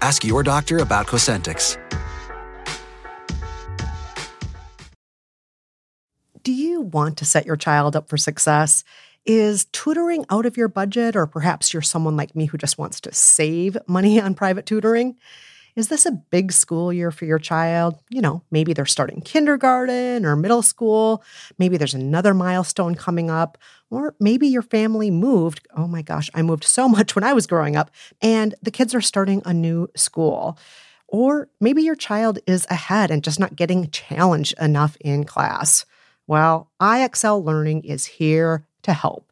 Ask your doctor about Cosentyx. Do you want to set your child up for success? Is tutoring out of your budget, or perhaps you're someone like me who just wants to save money on private tutoring? Is this a big school year for your child? You know, maybe they're starting kindergarten or middle school. Maybe there's another milestone coming up. Or maybe your family moved. Oh my gosh, I moved so much when I was growing up, and the kids are starting a new school. Or maybe your child is ahead and just not getting challenged enough in class. Well, IXL Learning is here to help.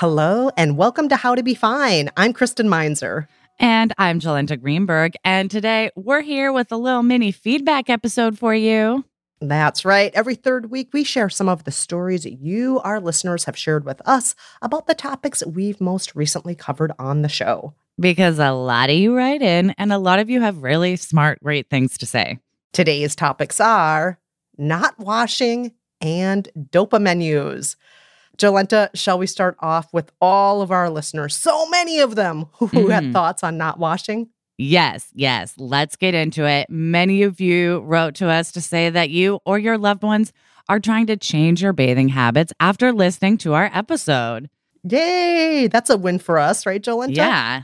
Hello and welcome to How to Be Fine. I'm Kristen Meinzer. And I'm Jolenta Greenberg. And today we're here with a little mini feedback episode for you. That's right. Every third week, we share some of the stories you, our listeners, have shared with us about the topics we've most recently covered on the show. Because a lot of you write in, and a lot of you have really smart, great things to say. Today's topics are not washing and dopa menus. Jolenta, shall we start off with all of our listeners, so many of them who mm. had thoughts on not washing? Yes, yes. Let's get into it. Many of you wrote to us to say that you or your loved ones are trying to change your bathing habits after listening to our episode. Yay! That's a win for us, right, Jolenta? Yeah.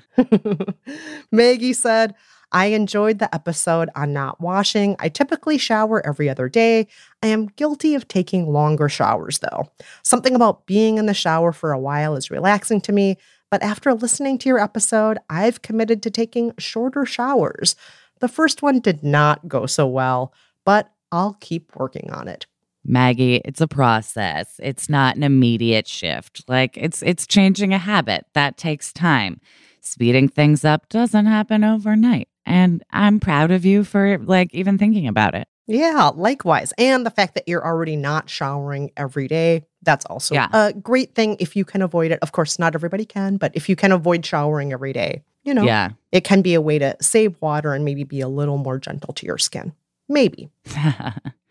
Maggie said, I enjoyed the episode on not washing. I typically shower every other day. I am guilty of taking longer showers, though. Something about being in the shower for a while is relaxing to me, but after listening to your episode, I've committed to taking shorter showers. The first one did not go so well, but I'll keep working on it. Maggie, it's a process. It's not an immediate shift. Like it's it's changing a habit. That takes time. Speeding things up doesn't happen overnight. And I'm proud of you for like even thinking about it. Yeah, likewise. And the fact that you're already not showering every day, that's also yeah. a great thing if you can avoid it. Of course, not everybody can, but if you can avoid showering every day, you know, yeah. it can be a way to save water and maybe be a little more gentle to your skin. Maybe.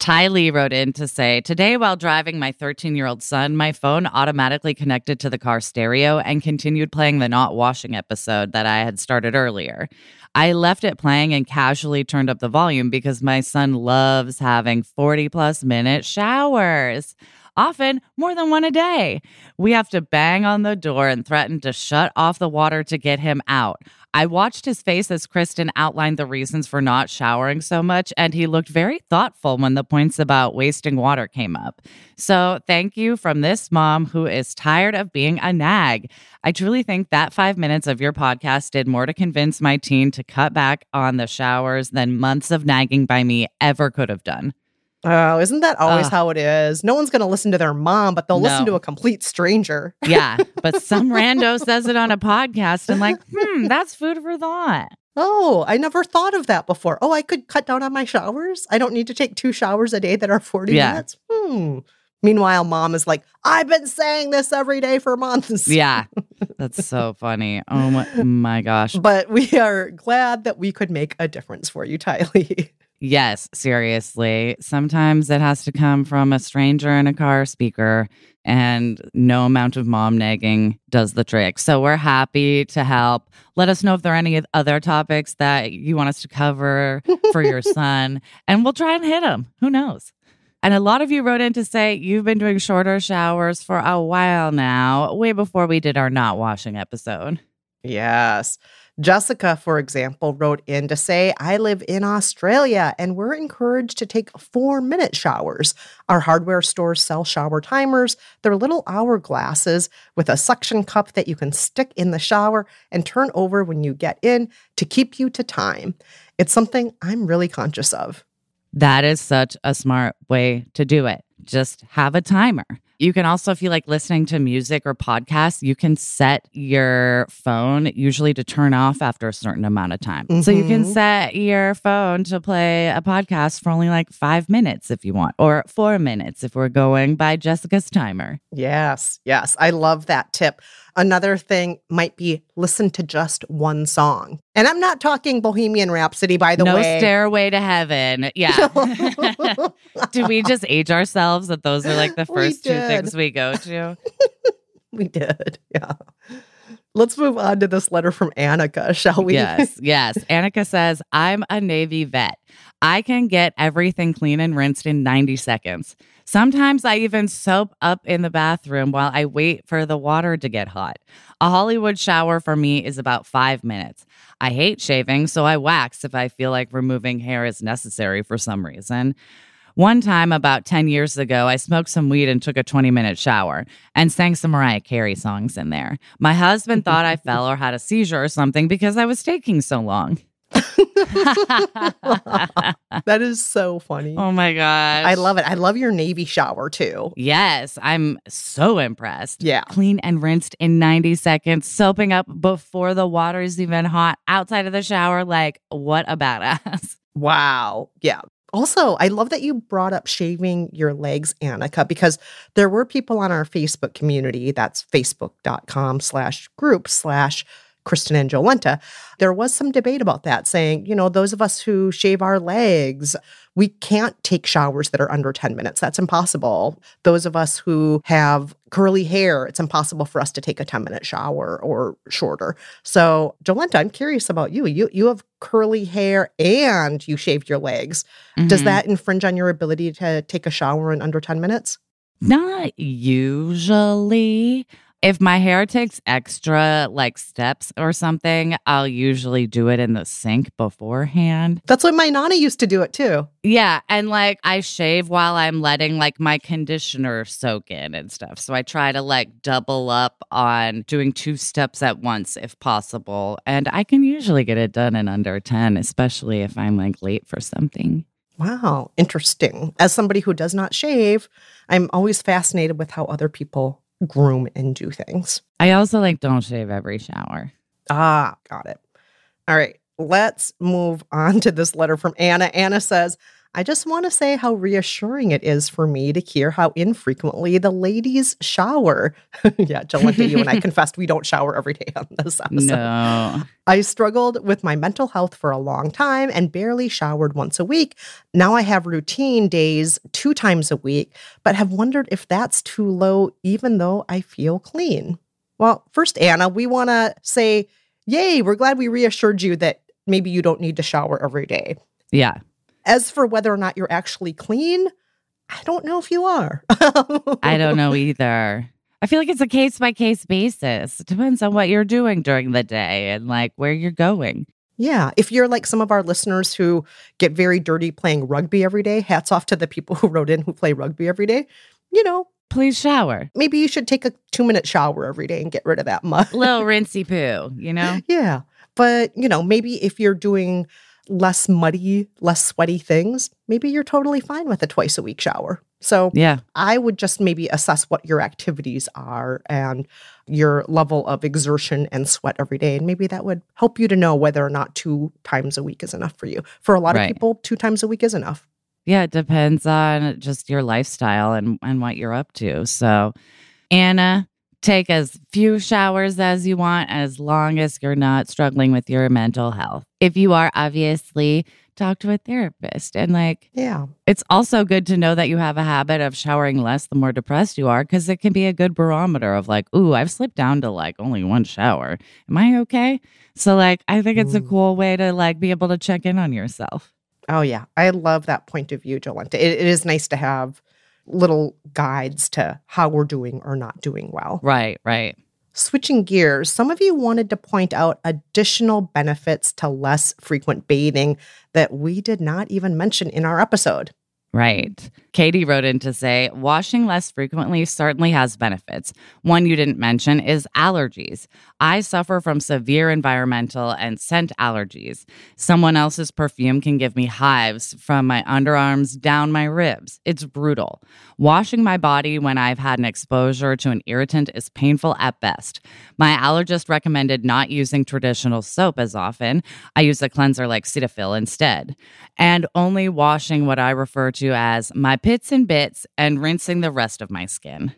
Ty Lee wrote in to say, Today, while driving my 13 year old son, my phone automatically connected to the car stereo and continued playing the not washing episode that I had started earlier. I left it playing and casually turned up the volume because my son loves having 40 plus minute showers often more than one a day. We have to bang on the door and threaten to shut off the water to get him out. I watched his face as Kristen outlined the reasons for not showering so much, and he looked very thoughtful when the points about wasting water came up. So, thank you from this mom who is tired of being a nag. I truly think that five minutes of your podcast did more to convince my teen to cut back on the showers than months of nagging by me ever could have done. Oh, isn't that always uh, how it is? No one's going to listen to their mom, but they'll no. listen to a complete stranger. yeah, but some rando says it on a podcast and like, hmm, that's food for thought. Oh, I never thought of that before. Oh, I could cut down on my showers. I don't need to take two showers a day that are 40 yeah. minutes. Hmm. Meanwhile, mom is like, I've been saying this every day for months. Yeah. That's so funny. Oh my, my gosh. But we are glad that we could make a difference for you, Tylee. Yes, seriously. Sometimes it has to come from a stranger in a car speaker, and no amount of mom nagging does the trick. So we're happy to help. Let us know if there are any other topics that you want us to cover for your son, and we'll try and hit them. Who knows? And a lot of you wrote in to say you've been doing shorter showers for a while now, way before we did our not washing episode. Yes. Jessica, for example, wrote in to say, I live in Australia and we're encouraged to take four minute showers. Our hardware stores sell shower timers. They're little hourglasses with a suction cup that you can stick in the shower and turn over when you get in to keep you to time. It's something I'm really conscious of. That is such a smart way to do it. Just have a timer. You can also, if you like listening to music or podcasts, you can set your phone usually to turn off after a certain amount of time. Mm-hmm. So you can mm-hmm. set your phone to play a podcast for only like five minutes if you want, or four minutes if we're going by Jessica's timer. Yes, yes. I love that tip. Another thing might be listen to just one song. And I'm not talking Bohemian Rhapsody, by the no way. No Stairway to Heaven. Yeah. Do we just age ourselves that those are like the first two things we go to? we did. Yeah. Let's move on to this letter from Annika, shall we? Yes, yes. Annika says, I'm a Navy vet. I can get everything clean and rinsed in 90 seconds. Sometimes I even soap up in the bathroom while I wait for the water to get hot. A Hollywood shower for me is about five minutes. I hate shaving, so I wax if I feel like removing hair is necessary for some reason. One time, about 10 years ago, I smoked some weed and took a 20 minute shower and sang some Mariah Carey songs in there. My husband thought I fell or had a seizure or something because I was taking so long. that is so funny. Oh my gosh. I love it. I love your Navy shower too. Yes, I'm so impressed. Yeah. Clean and rinsed in 90 seconds, soaping up before the water is even hot outside of the shower. Like, what a badass. Wow. Yeah. Also, I love that you brought up shaving your legs, Annika, because there were people on our Facebook community, that's facebook.com slash group slash Kristen and Jolenta, there was some debate about that, saying, you know, those of us who shave our legs, we can't take showers that are under 10 minutes. That's impossible. Those of us who have curly hair, it's impossible for us to take a 10 minute shower or shorter. So, Jolenta, I'm curious about you. You you have curly hair and you shaved your legs. Mm-hmm. Does that infringe on your ability to take a shower in under 10 minutes? Not usually. If my hair takes extra like steps or something, I'll usually do it in the sink beforehand. That's what my nana used to do it too. Yeah. And like I shave while I'm letting like my conditioner soak in and stuff. So I try to like double up on doing two steps at once if possible. And I can usually get it done in under 10, especially if I'm like late for something. Wow, interesting. As somebody who does not shave, I'm always fascinated with how other people groom and do things. I also like don't shave every shower. Ah, got it. All right, let's move on to this letter from Anna. Anna says, I just want to say how reassuring it is for me to hear how infrequently the ladies shower. yeah, Jolenta, you and I confessed we don't shower every day on this episode. No. I struggled with my mental health for a long time and barely showered once a week. Now I have routine days two times a week, but have wondered if that's too low, even though I feel clean. Well, first, Anna, we want to say, yay, we're glad we reassured you that maybe you don't need to shower every day. Yeah. As for whether or not you're actually clean, I don't know if you are. I don't know either. I feel like it's a case by case basis. It depends on what you're doing during the day and like where you're going. Yeah. If you're like some of our listeners who get very dirty playing rugby every day, hats off to the people who wrote in who play rugby every day. You know, please shower. Maybe you should take a two minute shower every day and get rid of that mud. Little rinsey poo, you know? yeah. But, you know, maybe if you're doing less muddy, less sweaty things, maybe you're totally fine with a twice a week shower. So, yeah, I would just maybe assess what your activities are and your level of exertion and sweat every day. And maybe that would help you to know whether or not two times a week is enough for you. For a lot right. of people, two times a week is enough. Yeah, it depends on just your lifestyle and, and what you're up to. So, Anna, take as few showers as you want as long as you're not struggling with your mental health. If you are, obviously, talk to a therapist. And like, Yeah. it's also good to know that you have a habit of showering less the more depressed you are, because it can be a good barometer of like, ooh, I've slipped down to like only one shower. Am I okay? So, like, I think it's a Mm. cool way to like be able to check in on yourself. Oh, yeah. I love that point of view, Jolenta. It, it is nice to have little guides to how we're doing or not doing well. Right, right. Switching gears, some of you wanted to point out additional benefits to less frequent bathing that we did not even mention in our episode. Right. Katie wrote in to say washing less frequently certainly has benefits. One you didn't mention is allergies. I suffer from severe environmental and scent allergies. Someone else's perfume can give me hives from my underarms down my ribs. It's brutal. Washing my body when I've had an exposure to an irritant is painful at best. My allergist recommended not using traditional soap as often. I use a cleanser like Cetaphil instead, and only washing what I refer to as my pits and bits and rinsing the rest of my skin.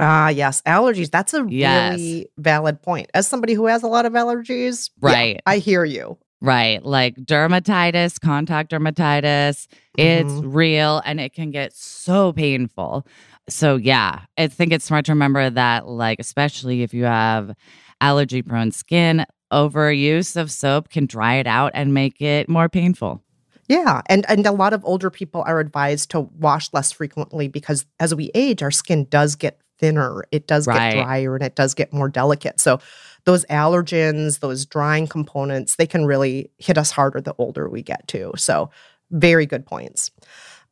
Ah, yes, allergies. That's a Yes. really valid point. As somebody who has a lot of allergies, yeah, Right. I hear you. Right. Like dermatitis, contact dermatitis, it's Mhm. real and it can get so painful. So, yeah, I think it's smart to remember that, like, especially if you have allergy prone skin, overuse of soap can dry it out and make it more painful. Yeah, and and a lot of older people are advised to wash less frequently because as we age, our skin does get thinner, it does Right. get drier, and it does get more delicate. So those allergens, those drying components, they can really hit us harder the older we get too. So very good points.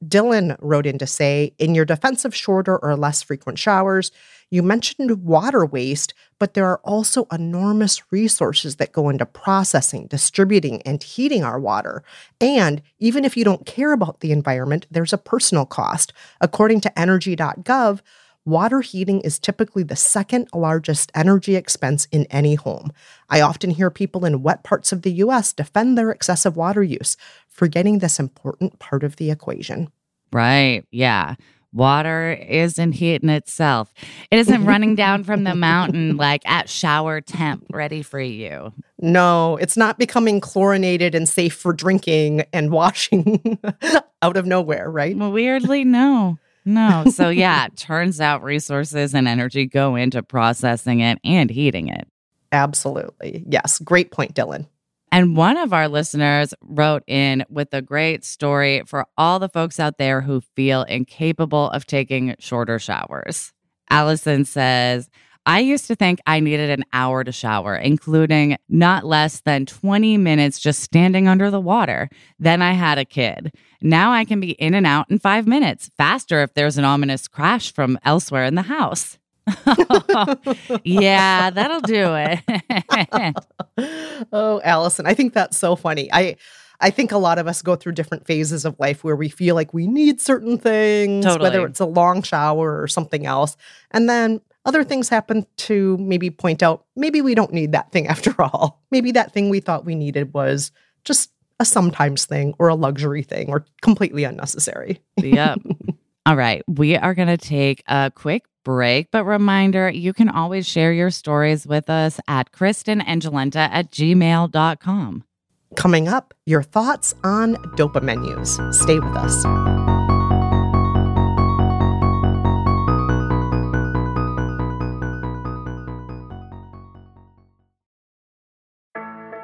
Dylan wrote in to say, in your defense of shorter or less frequent showers, you mentioned water waste, but there are also enormous resources that go into processing, distributing, and heating our water. And even if you don't care about the environment, there's a personal cost. According to energy.gov, water heating is typically the second largest energy expense in any home. I often hear people in wet parts of the US defend their excessive water use, forgetting this important part of the equation. Right. Yeah. Water isn't heating itself. It isn't running down from the mountain like at shower temp, ready for you. No, it's not becoming chlorinated and safe for drinking and washing out of nowhere, right? Well, weirdly, no. No. So, yeah, it turns out resources and energy go into processing it and heating it. Absolutely. Yes. Great point, Dylan. And one of our listeners wrote in with a great story for all the folks out there who feel incapable of taking shorter showers. Allison says, I used to think I needed an hour to shower, including not less than 20 minutes just standing under the water. Then I had a kid. Now I can be in and out in five minutes, faster if there's an ominous crash from elsewhere in the house. yeah, that'll do it. oh, Allison, I think that's so funny. I I think a lot of us go through different phases of life where we feel like we need certain things, whether it's a long shower or something else. And then other things happen to maybe point out maybe we don't need that thing after all. Maybe that thing we thought we needed was just a sometimes thing or a luxury thing or completely unnecessary. yep. All right. We are going to take a quick break, but reminder you can always share your stories with us at kristenandjolenta at gmail.com. Coming up, your thoughts on dopa menus. Stay with us.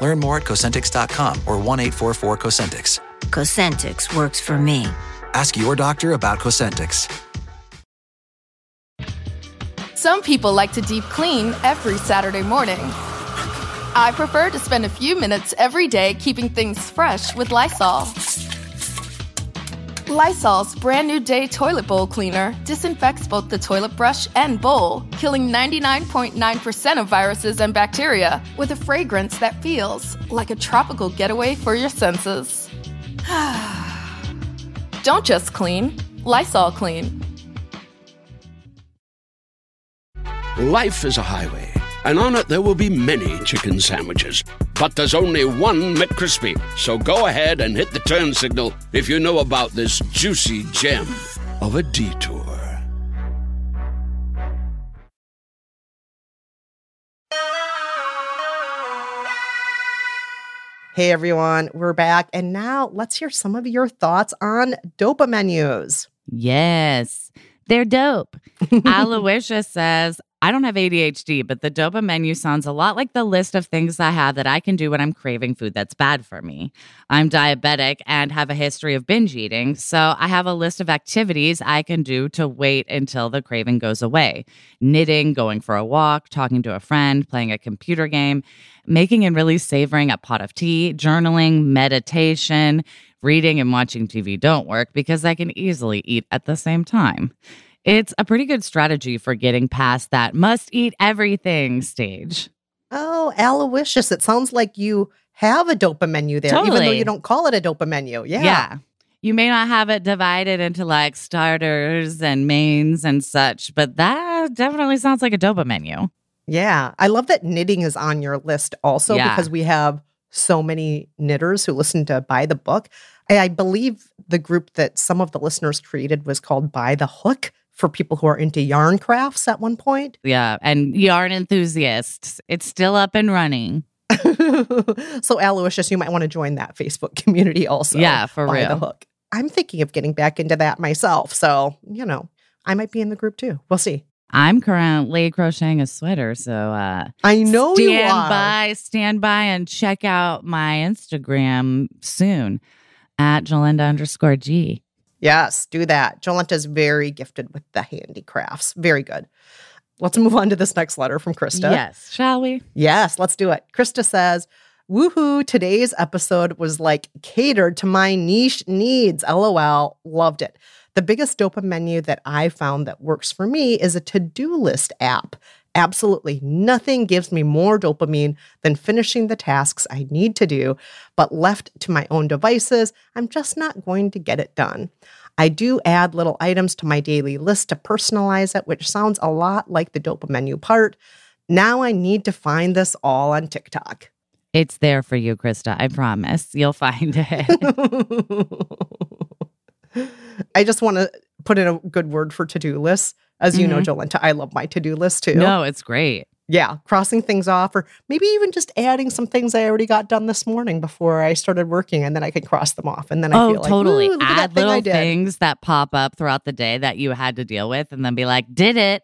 Learn more at Cosentyx.com or 1 844 Cosentyx. Cosentyx works for me. Ask your doctor about Cosentyx. Some people like to deep clean every Saturday morning. I prefer to spend a few minutes every day keeping things fresh with Lysol. Lysol's brand new day toilet bowl cleaner disinfects both the toilet brush and bowl, killing 99.9% of viruses and bacteria with a fragrance that feels like a tropical getaway for your senses. Don't just clean, Lysol clean. Life is a highway, and on it there will be many chicken sandwiches. But there's only one McCrispy. So go ahead and hit the turn signal if you know about this juicy gem of a detour. Hey everyone, we're back. And now let's hear some of your thoughts on dopa menus. Yes, they're dope. Aloysius says, I don't have ADHD, but the dopa menu sounds a lot like the list of things I have that I can do when I'm craving food that's bad for me. I'm diabetic and have a history of binge eating, so I have a list of activities I can do to wait until the craving goes away knitting, going for a walk, talking to a friend, playing a computer game, making and really savoring a pot of tea, journaling, meditation, reading, and watching TV don't work because I can easily eat at the same time. It's a pretty good strategy for getting past that must eat everything stage. Oh, Aloysius, it sounds like you have a dopa menu there, even though you don't call it a dopa menu. Yeah. Yeah. You may not have it divided into like starters and mains and such, but that definitely sounds like a dopa menu. Yeah. I love that knitting is on your list also Yeah. because we have so many knitters who listen to By the Book. I, I believe the group that some of the listeners created was called By the Hook for people who are into yarn crafts at one point. Yeah. And yarn enthusiasts, it's still up and running. so Aloysius, you might want to join that Facebook community also. Yeah, for By the real. Hook. I'm thinking of getting back into that myself. So, you know, I might be in the group too. We'll see. I'm currently crocheting a sweater, so uh I know stand you are. by, stand by and check out my Instagram soon at Jolenta underscore G. Yes, do that. Jolenta's very gifted with the handicrafts. Very good. Let's move on to this next letter from Krista. Yes, shall we? Yes, let's do it. Krista says, Woohoo, today's episode was like catered to my niche needs. LOL, loved it. The biggest dopa menu that I found that works for me is a to do list app. Absolutely nothing gives me more dopamine than finishing the tasks I need to do, but left to my own devices, I'm just not going to get it done. I do add little items to my daily list to personalize it, which sounds a lot like the dopa menu part. Now I need to find this all on TikTok. It's there for you, Krista. I promise. You'll find it. I just want to put in a good word for to do lists. As you know, Mhm. Jolenta, I love my to do list too. no, it's great. Yeah, crossing things off, or maybe even just adding some things I already got done this morning before I started working, and then I can cross them off. And then I oh, feel like, totally. "Woo, that Add thing little things that pop up throughout the day that you had to deal with and then be like, did it.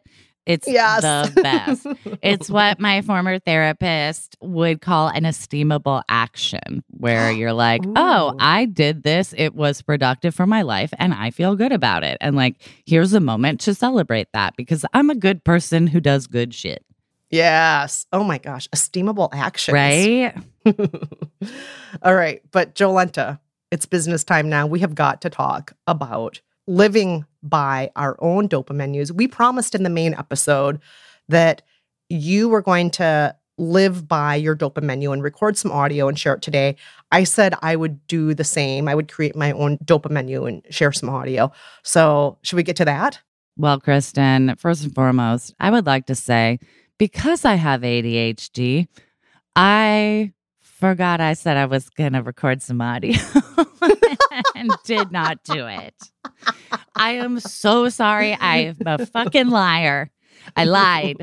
It's Yes. the best. it's what my former therapist would call an esteemable action, where you're like, oh, I did this. It was productive for my life and I feel good about it. And like, here's a moment to celebrate that because I'm a good person who does good shit. yes. Oh my gosh, esteemable actions. Right? All right. But Jolenta, it's business time now. We have got to talk about living by our own dopa menus. We promised in the main episode that you were going to live by your dopa menu and record some audio and share it today. I said I would do the same. I would create my own dopa menu and share some audio. So, should we get to that? Well, Kristen, first and foremost, I would like to say because I have ADHD, I forgot I said I was going to record some audio and did not do it. I am so sorry. I'm a fucking liar. I lied.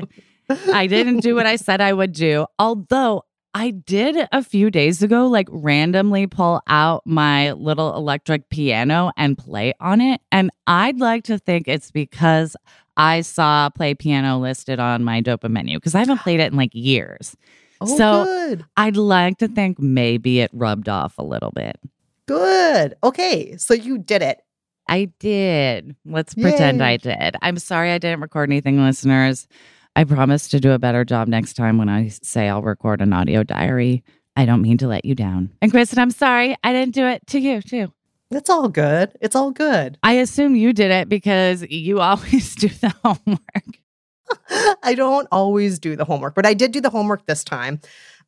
I didn't do what I said I would do. Although I did a few days ago, like randomly pull out my little electric piano and play on it. And I'd like to think it's because I saw play piano listed on my Dopa menu because I haven't played it in like years. Oh, So- good. I'd like to think maybe it rubbed off a little bit. Good. Okay. So, you did it. I did. Let's pretend I did. I'm sorry I didn't record anything, listeners. I promise to do a better job next time when I say I'll record an audio diary. I don't mean to let you down. And Kristen, I'm sorry. I didn't do it to you, too. It's all good. It's all good. I assume you did it because you always do the homework. I don't always do the homework, but I did do the homework this time.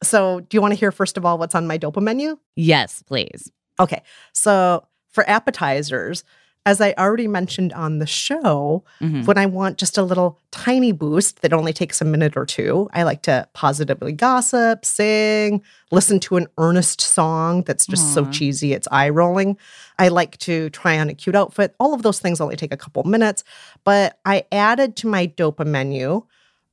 So, do you want to hear, first of all, what's on my dopa menu? Yes, please. Okay. So, for appetizers, as I already mentioned on the show, Mhm. when I want just a little tiny boost that only takes a minute or two, I like to positively gossip, sing, listen to an earnest song that's just so cheesy, it's eye rolling. I like to try on a cute outfit. All of those things only take a couple minutes, but I added to my dopa menu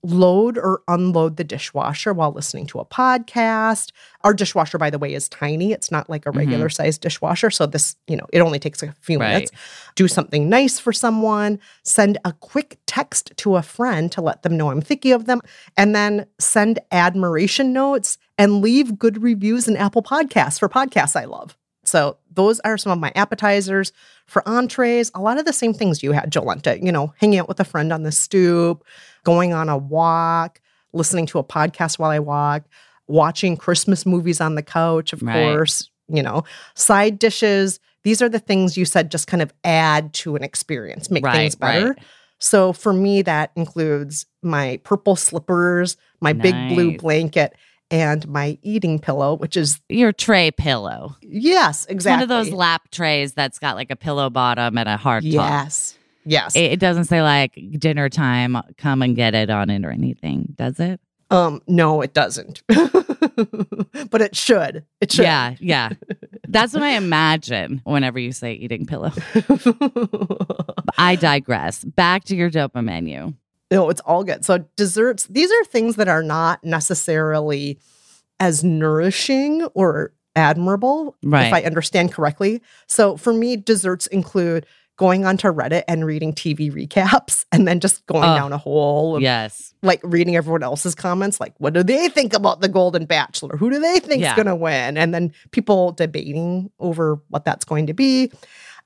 load or unload the dishwasher while listening to a podcast. Our dishwasher, by the way, is tiny. It's not like a mm-hmm. regular sized dishwasher. So this, you know, it only takes a few Right. minutes. Do something nice for someone, send a quick text to a friend to let them know I'm thinking of them, and then send admiration notes and leave good reviews in Apple Podcasts for podcasts I love. So those are some of my appetizers. For entrees, a lot of the same things you had, Jolenta. You know, hanging out with a friend on the stoop, going on a walk, listening to a podcast while I walk, watching Christmas movies on the couch, of Right. course. You know, side dishes. These are the things you said just kind of add to an experience, make Right, things better. right. So for me, that includes my purple slippers, my big blue blanket, and my eating pillow, which is Your tray pillow. yes, It's exactly one of those lap trays that's got like a pillow bottom and a hard top. Yes. Yes. It, it doesn't say like dinner time, come and get it on it or anything, does it? um, no, it doesn't. but it should. It should. Yeah, yeah. That's what I imagine whenever you say eating pillow. I digress. Back to your dopa menu. no, it's all good. So desserts, these are things that are not necessarily as nourishing or admirable, Right. if I understand correctly. So for me, desserts include going onto Reddit and reading TV recaps and then just going Oh, down a hole of Yes. like reading everyone else's comments, like what do they think about the Golden Bachelor? Who do they think's Yeah. going to win? And then people debating over what that's going to be.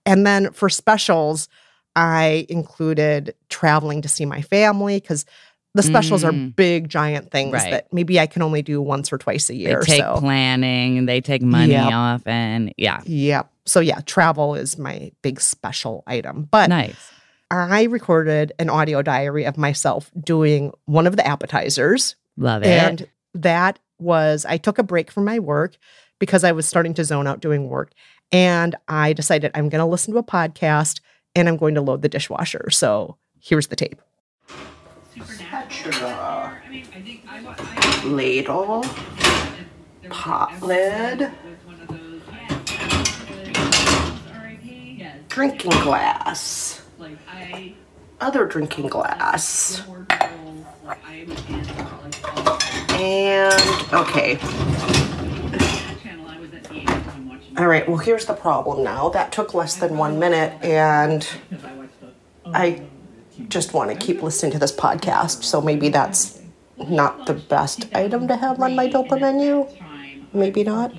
And then for specials, I included traveling to see my family because the specials are Mm. big, giant things Right. that maybe I can only do once or twice a year. They take so, planning, they take money Yep. off, and yeah, yep. So yeah, travel is my big special item. But nice. I recorded an audio diary of myself doing one of the appetizers. Love it. And that was, I took a break from my work because I was starting to zone out doing work. And I decided I'm going to listen to a podcast and I'm going to load the dishwasher. So here's the tape. Spatula, ladle, pot lid, drinking glass, other drinking glass, and okay. All right, well, here's the problem now. That took less than one minute, and I just want to keep listening to this podcast. So maybe that's not the best item to have on my dopa menu. Maybe not.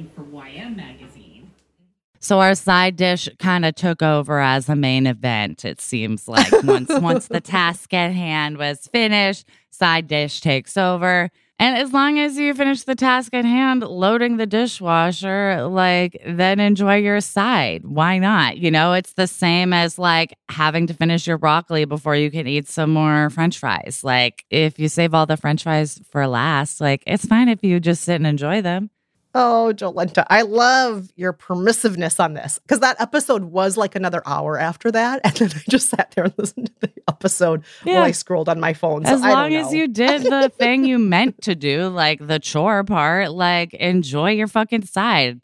So our side dish kind of took over as a main event. It seems like once once the task at hand was finished, side dish takes over. And as long as you finish the task at hand, loading the dishwasher, like then enjoy your side. Why not? You know, it's the same as like having to finish your broccoli before you can eat some more french fries. Like if you save all the french fries for last, like it's fine if you just sit and enjoy them. Oh, Jolenta, I love your permissiveness on this because that episode was like another hour after that. And then I just sat there and listened to the episode Yeah. while I scrolled on my phone. So as don't long as you did the thing you meant to do, like the chore part, like enjoy your fucking side.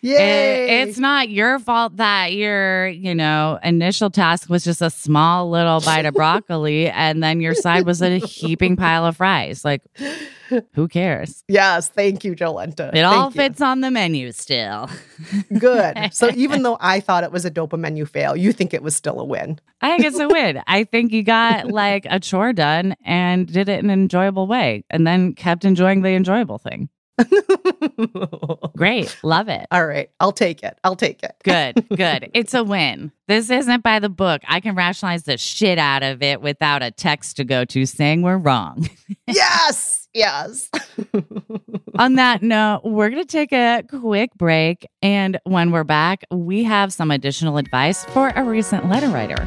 It- Yay. it's not your fault that your, you know, initial task was just a small little bite of broccoli and then your side was a heaping pile of fries. Like, who cares? yes, thank you, Jolenta. It all Thank you. fits on the menu still. Good. So even though I thought it was a dopa menu fail, you think it was still a win. I think it's a win. I think you got like a chore done and did it in an enjoyable way and then kept enjoying the enjoyable thing. Great. Love it. All right. I'll take it. I'll take it. Good, good. It's a win. This isn't by the book. I can rationalize the shit out of it without a text to go to saying we're wrong. yes. Yes. On that note, we're going to take a quick break. And when we're back, we have some additional advice for a recent letter writer.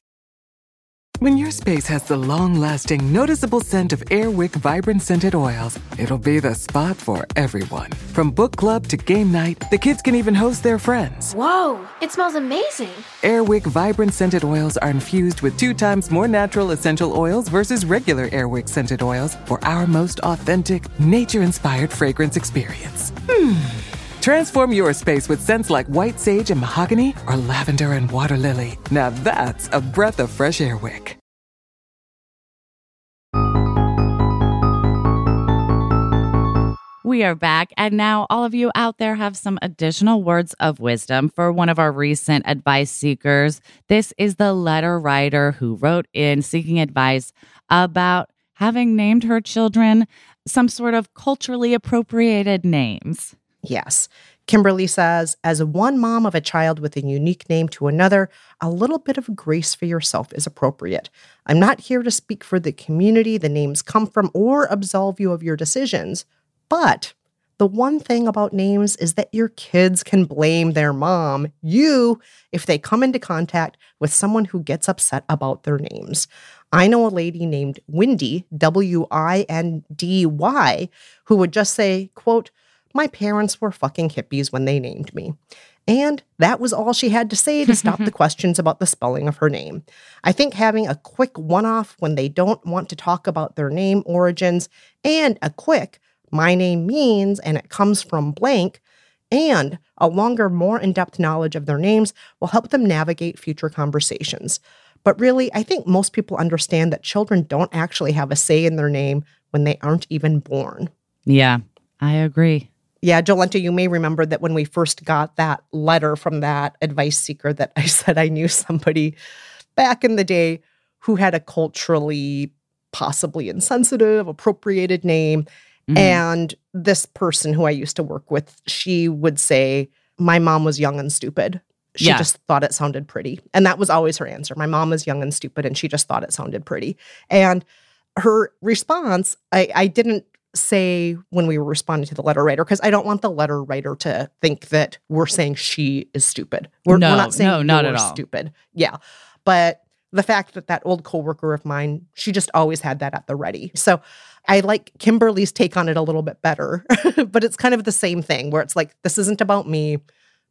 When your space has the long lasting, noticeable scent of Airwick Vibrant Scented Oils, it'll be the spot for everyone. From book club to game night, the kids can even host their friends. Whoa, it smells amazing. Airwick Vibrant Scented Oils are infused with two times more natural essential oils versus regular Airwick Scented Oils for our most authentic, nature inspired fragrance experience. Hmm. Transform your space with scents like white sage and mahogany or lavender and water lily. Now that's a breath of fresh air wick. We are back, and now all of you out there have some additional words of wisdom for one of our recent advice seekers. This is the letter writer who wrote in seeking advice about having named her children some sort of culturally appropriated names. Yes. Kimberly says, as one mom of a child with a unique name to another, a little bit of grace for yourself is appropriate. I'm not here to speak for the community the names come from or absolve you of your decisions. But the one thing about names is that your kids can blame their mom, you, if they come into contact with someone who gets upset about their names. I know a lady named Windy, W I N D Y, who would just say, quote, my parents were fucking hippies when they named me. And that was all she had to say to stop the questions about the spelling of her name. I think having a quick one off when they don't want to talk about their name origins and a quick, my name means and it comes from blank, and a longer, more in depth knowledge of their names will help them navigate future conversations. But really, I think most people understand that children don't actually have a say in their name when they aren't even born. Yeah, I agree. Yeah, Jolenta, you may remember that when we first got that letter from that advice seeker, that I said I knew somebody back in the day who had a culturally possibly insensitive, appropriated name. Mm-hmm. And this person who I used to work with, she would say, My mom was young and stupid. She yeah. just thought it sounded pretty. And that was always her answer. My mom was young and stupid, and she just thought it sounded pretty. And her response, I, I didn't say when we were responding to the letter writer because I don't want the letter writer to think that we're saying she is stupid. We're, no, we're not saying no, not at all. stupid. Yeah, but the fact that that old coworker of mine, she just always had that at the ready. So I like Kimberly's take on it a little bit better, but it's kind of the same thing where it's like this isn't about me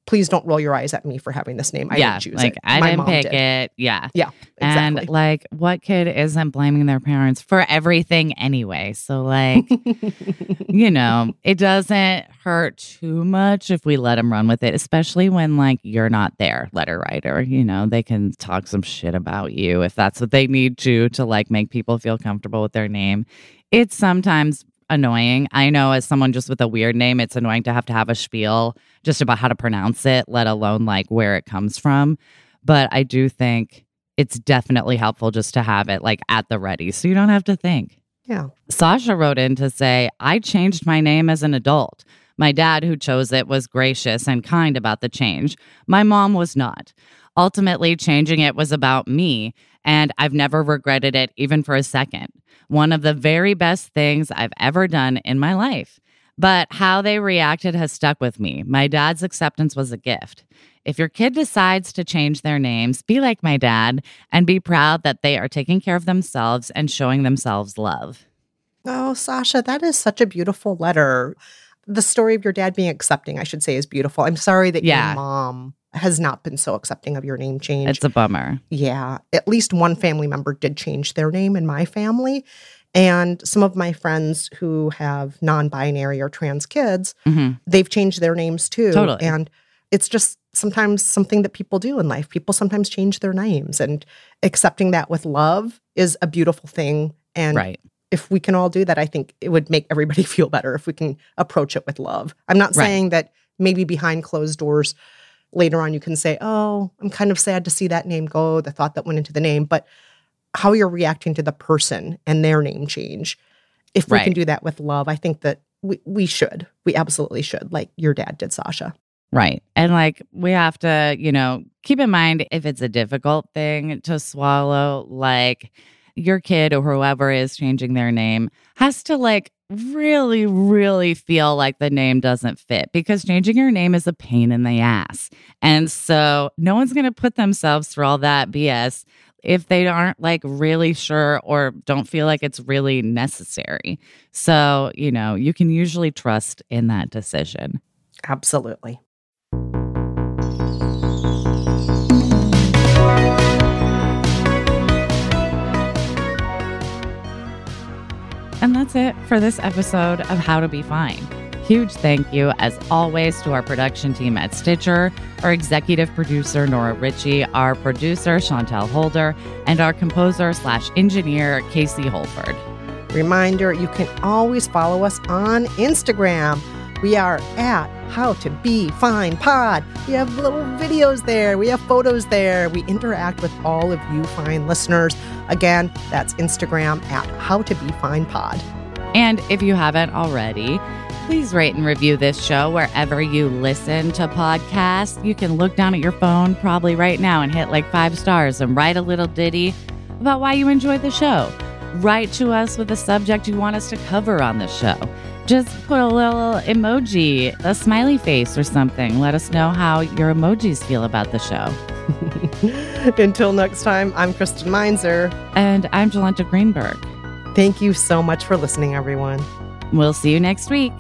please don't roll your eyes at me for having this name. I yeah, didn't choose like, it. I My didn't pick did. it. Yeah. Yeah. Exactly. And like, what kid isn't blaming their parents for everything anyway? So, like, you know, it doesn't hurt too much if we let them run with it, especially when like you're not there, letter writer. You know, they can talk some shit about you if that's what they need to to like make people feel comfortable with their name. It's sometimes annoying. I know as someone just with a weird name, it's annoying to have to have a spiel just about how to pronounce it, let alone like where it comes from. But I do think it's definitely helpful just to have it like at the ready so you don't have to think. Yeah. Sasha wrote in to say, I changed my name as an adult. My dad, who chose it, was gracious and kind about the change. My mom was not. Ultimately, changing it was about me, and I've never regretted it even for a second one of the very best things I've ever done in my life. But how they reacted has stuck with me. My dad's acceptance was a gift. If your kid decides to change their names, be like my dad and be proud that they are taking care of themselves and showing themselves love. Oh, Sasha, that is such a beautiful letter. The story of your dad being accepting, I should say, is beautiful. I'm sorry that yeah. your mom has not been so accepting of your name change. It's a bummer. Yeah. At least one family member did change their name in my family. And some of my friends who have non binary or trans kids, mm-hmm. they've changed their names too. Totally. And it's just sometimes something that people do in life. People sometimes change their names, and accepting that with love is a beautiful thing. And Right. if we can all do that, I think it would make everybody feel better if we can approach it with love. I'm not Right. saying that maybe behind closed doors later on you can say, Oh, I'm kind of sad to see that name go, the thought that went into the name, but how you're reacting to the person and their name change. If we can do that with love, I think that we, we should. We absolutely should, like your dad did, Sasha. Right. And like we have to, you know, keep in mind if it's a difficult thing to swallow, like your kid or whoever is changing their name has to like really, really feel like the name doesn't fit because changing your name is a pain in the ass. And so no one's going to put themselves through all that BS if they aren't like really sure or don't feel like it's really necessary. So, you know, you can usually trust in that decision. Absolutely. And that's it for this episode of How to Be Fine. Huge thank you, as always, to our production team at Stitcher, our executive producer, Nora Ritchie, our producer, Chantel Holder, and our composer slash engineer, Casey Holford. Reminder you can always follow us on Instagram. We are at How to Be Fine Pod. We have little videos there, we have photos there. We interact with all of you fine listeners. Again, that's Instagram at How to Be Fine Pod. And if you haven't already, please rate and review this show wherever you listen to podcasts. You can look down at your phone probably right now and hit like five stars and write a little ditty about why you enjoyed the show. Write to us with a subject you want us to cover on the show. Just put a little emoji, a smiley face or something. Let us know how your emojis feel about the show. Until next time, I'm Kristen Meinzer. And I'm Jolenta Greenberg. Thank you so much for listening, everyone. We'll see you next week.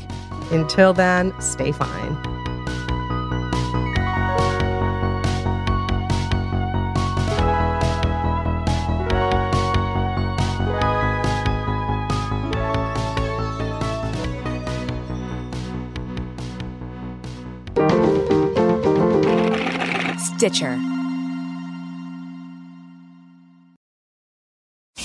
Until then, stay fine. Stitcher.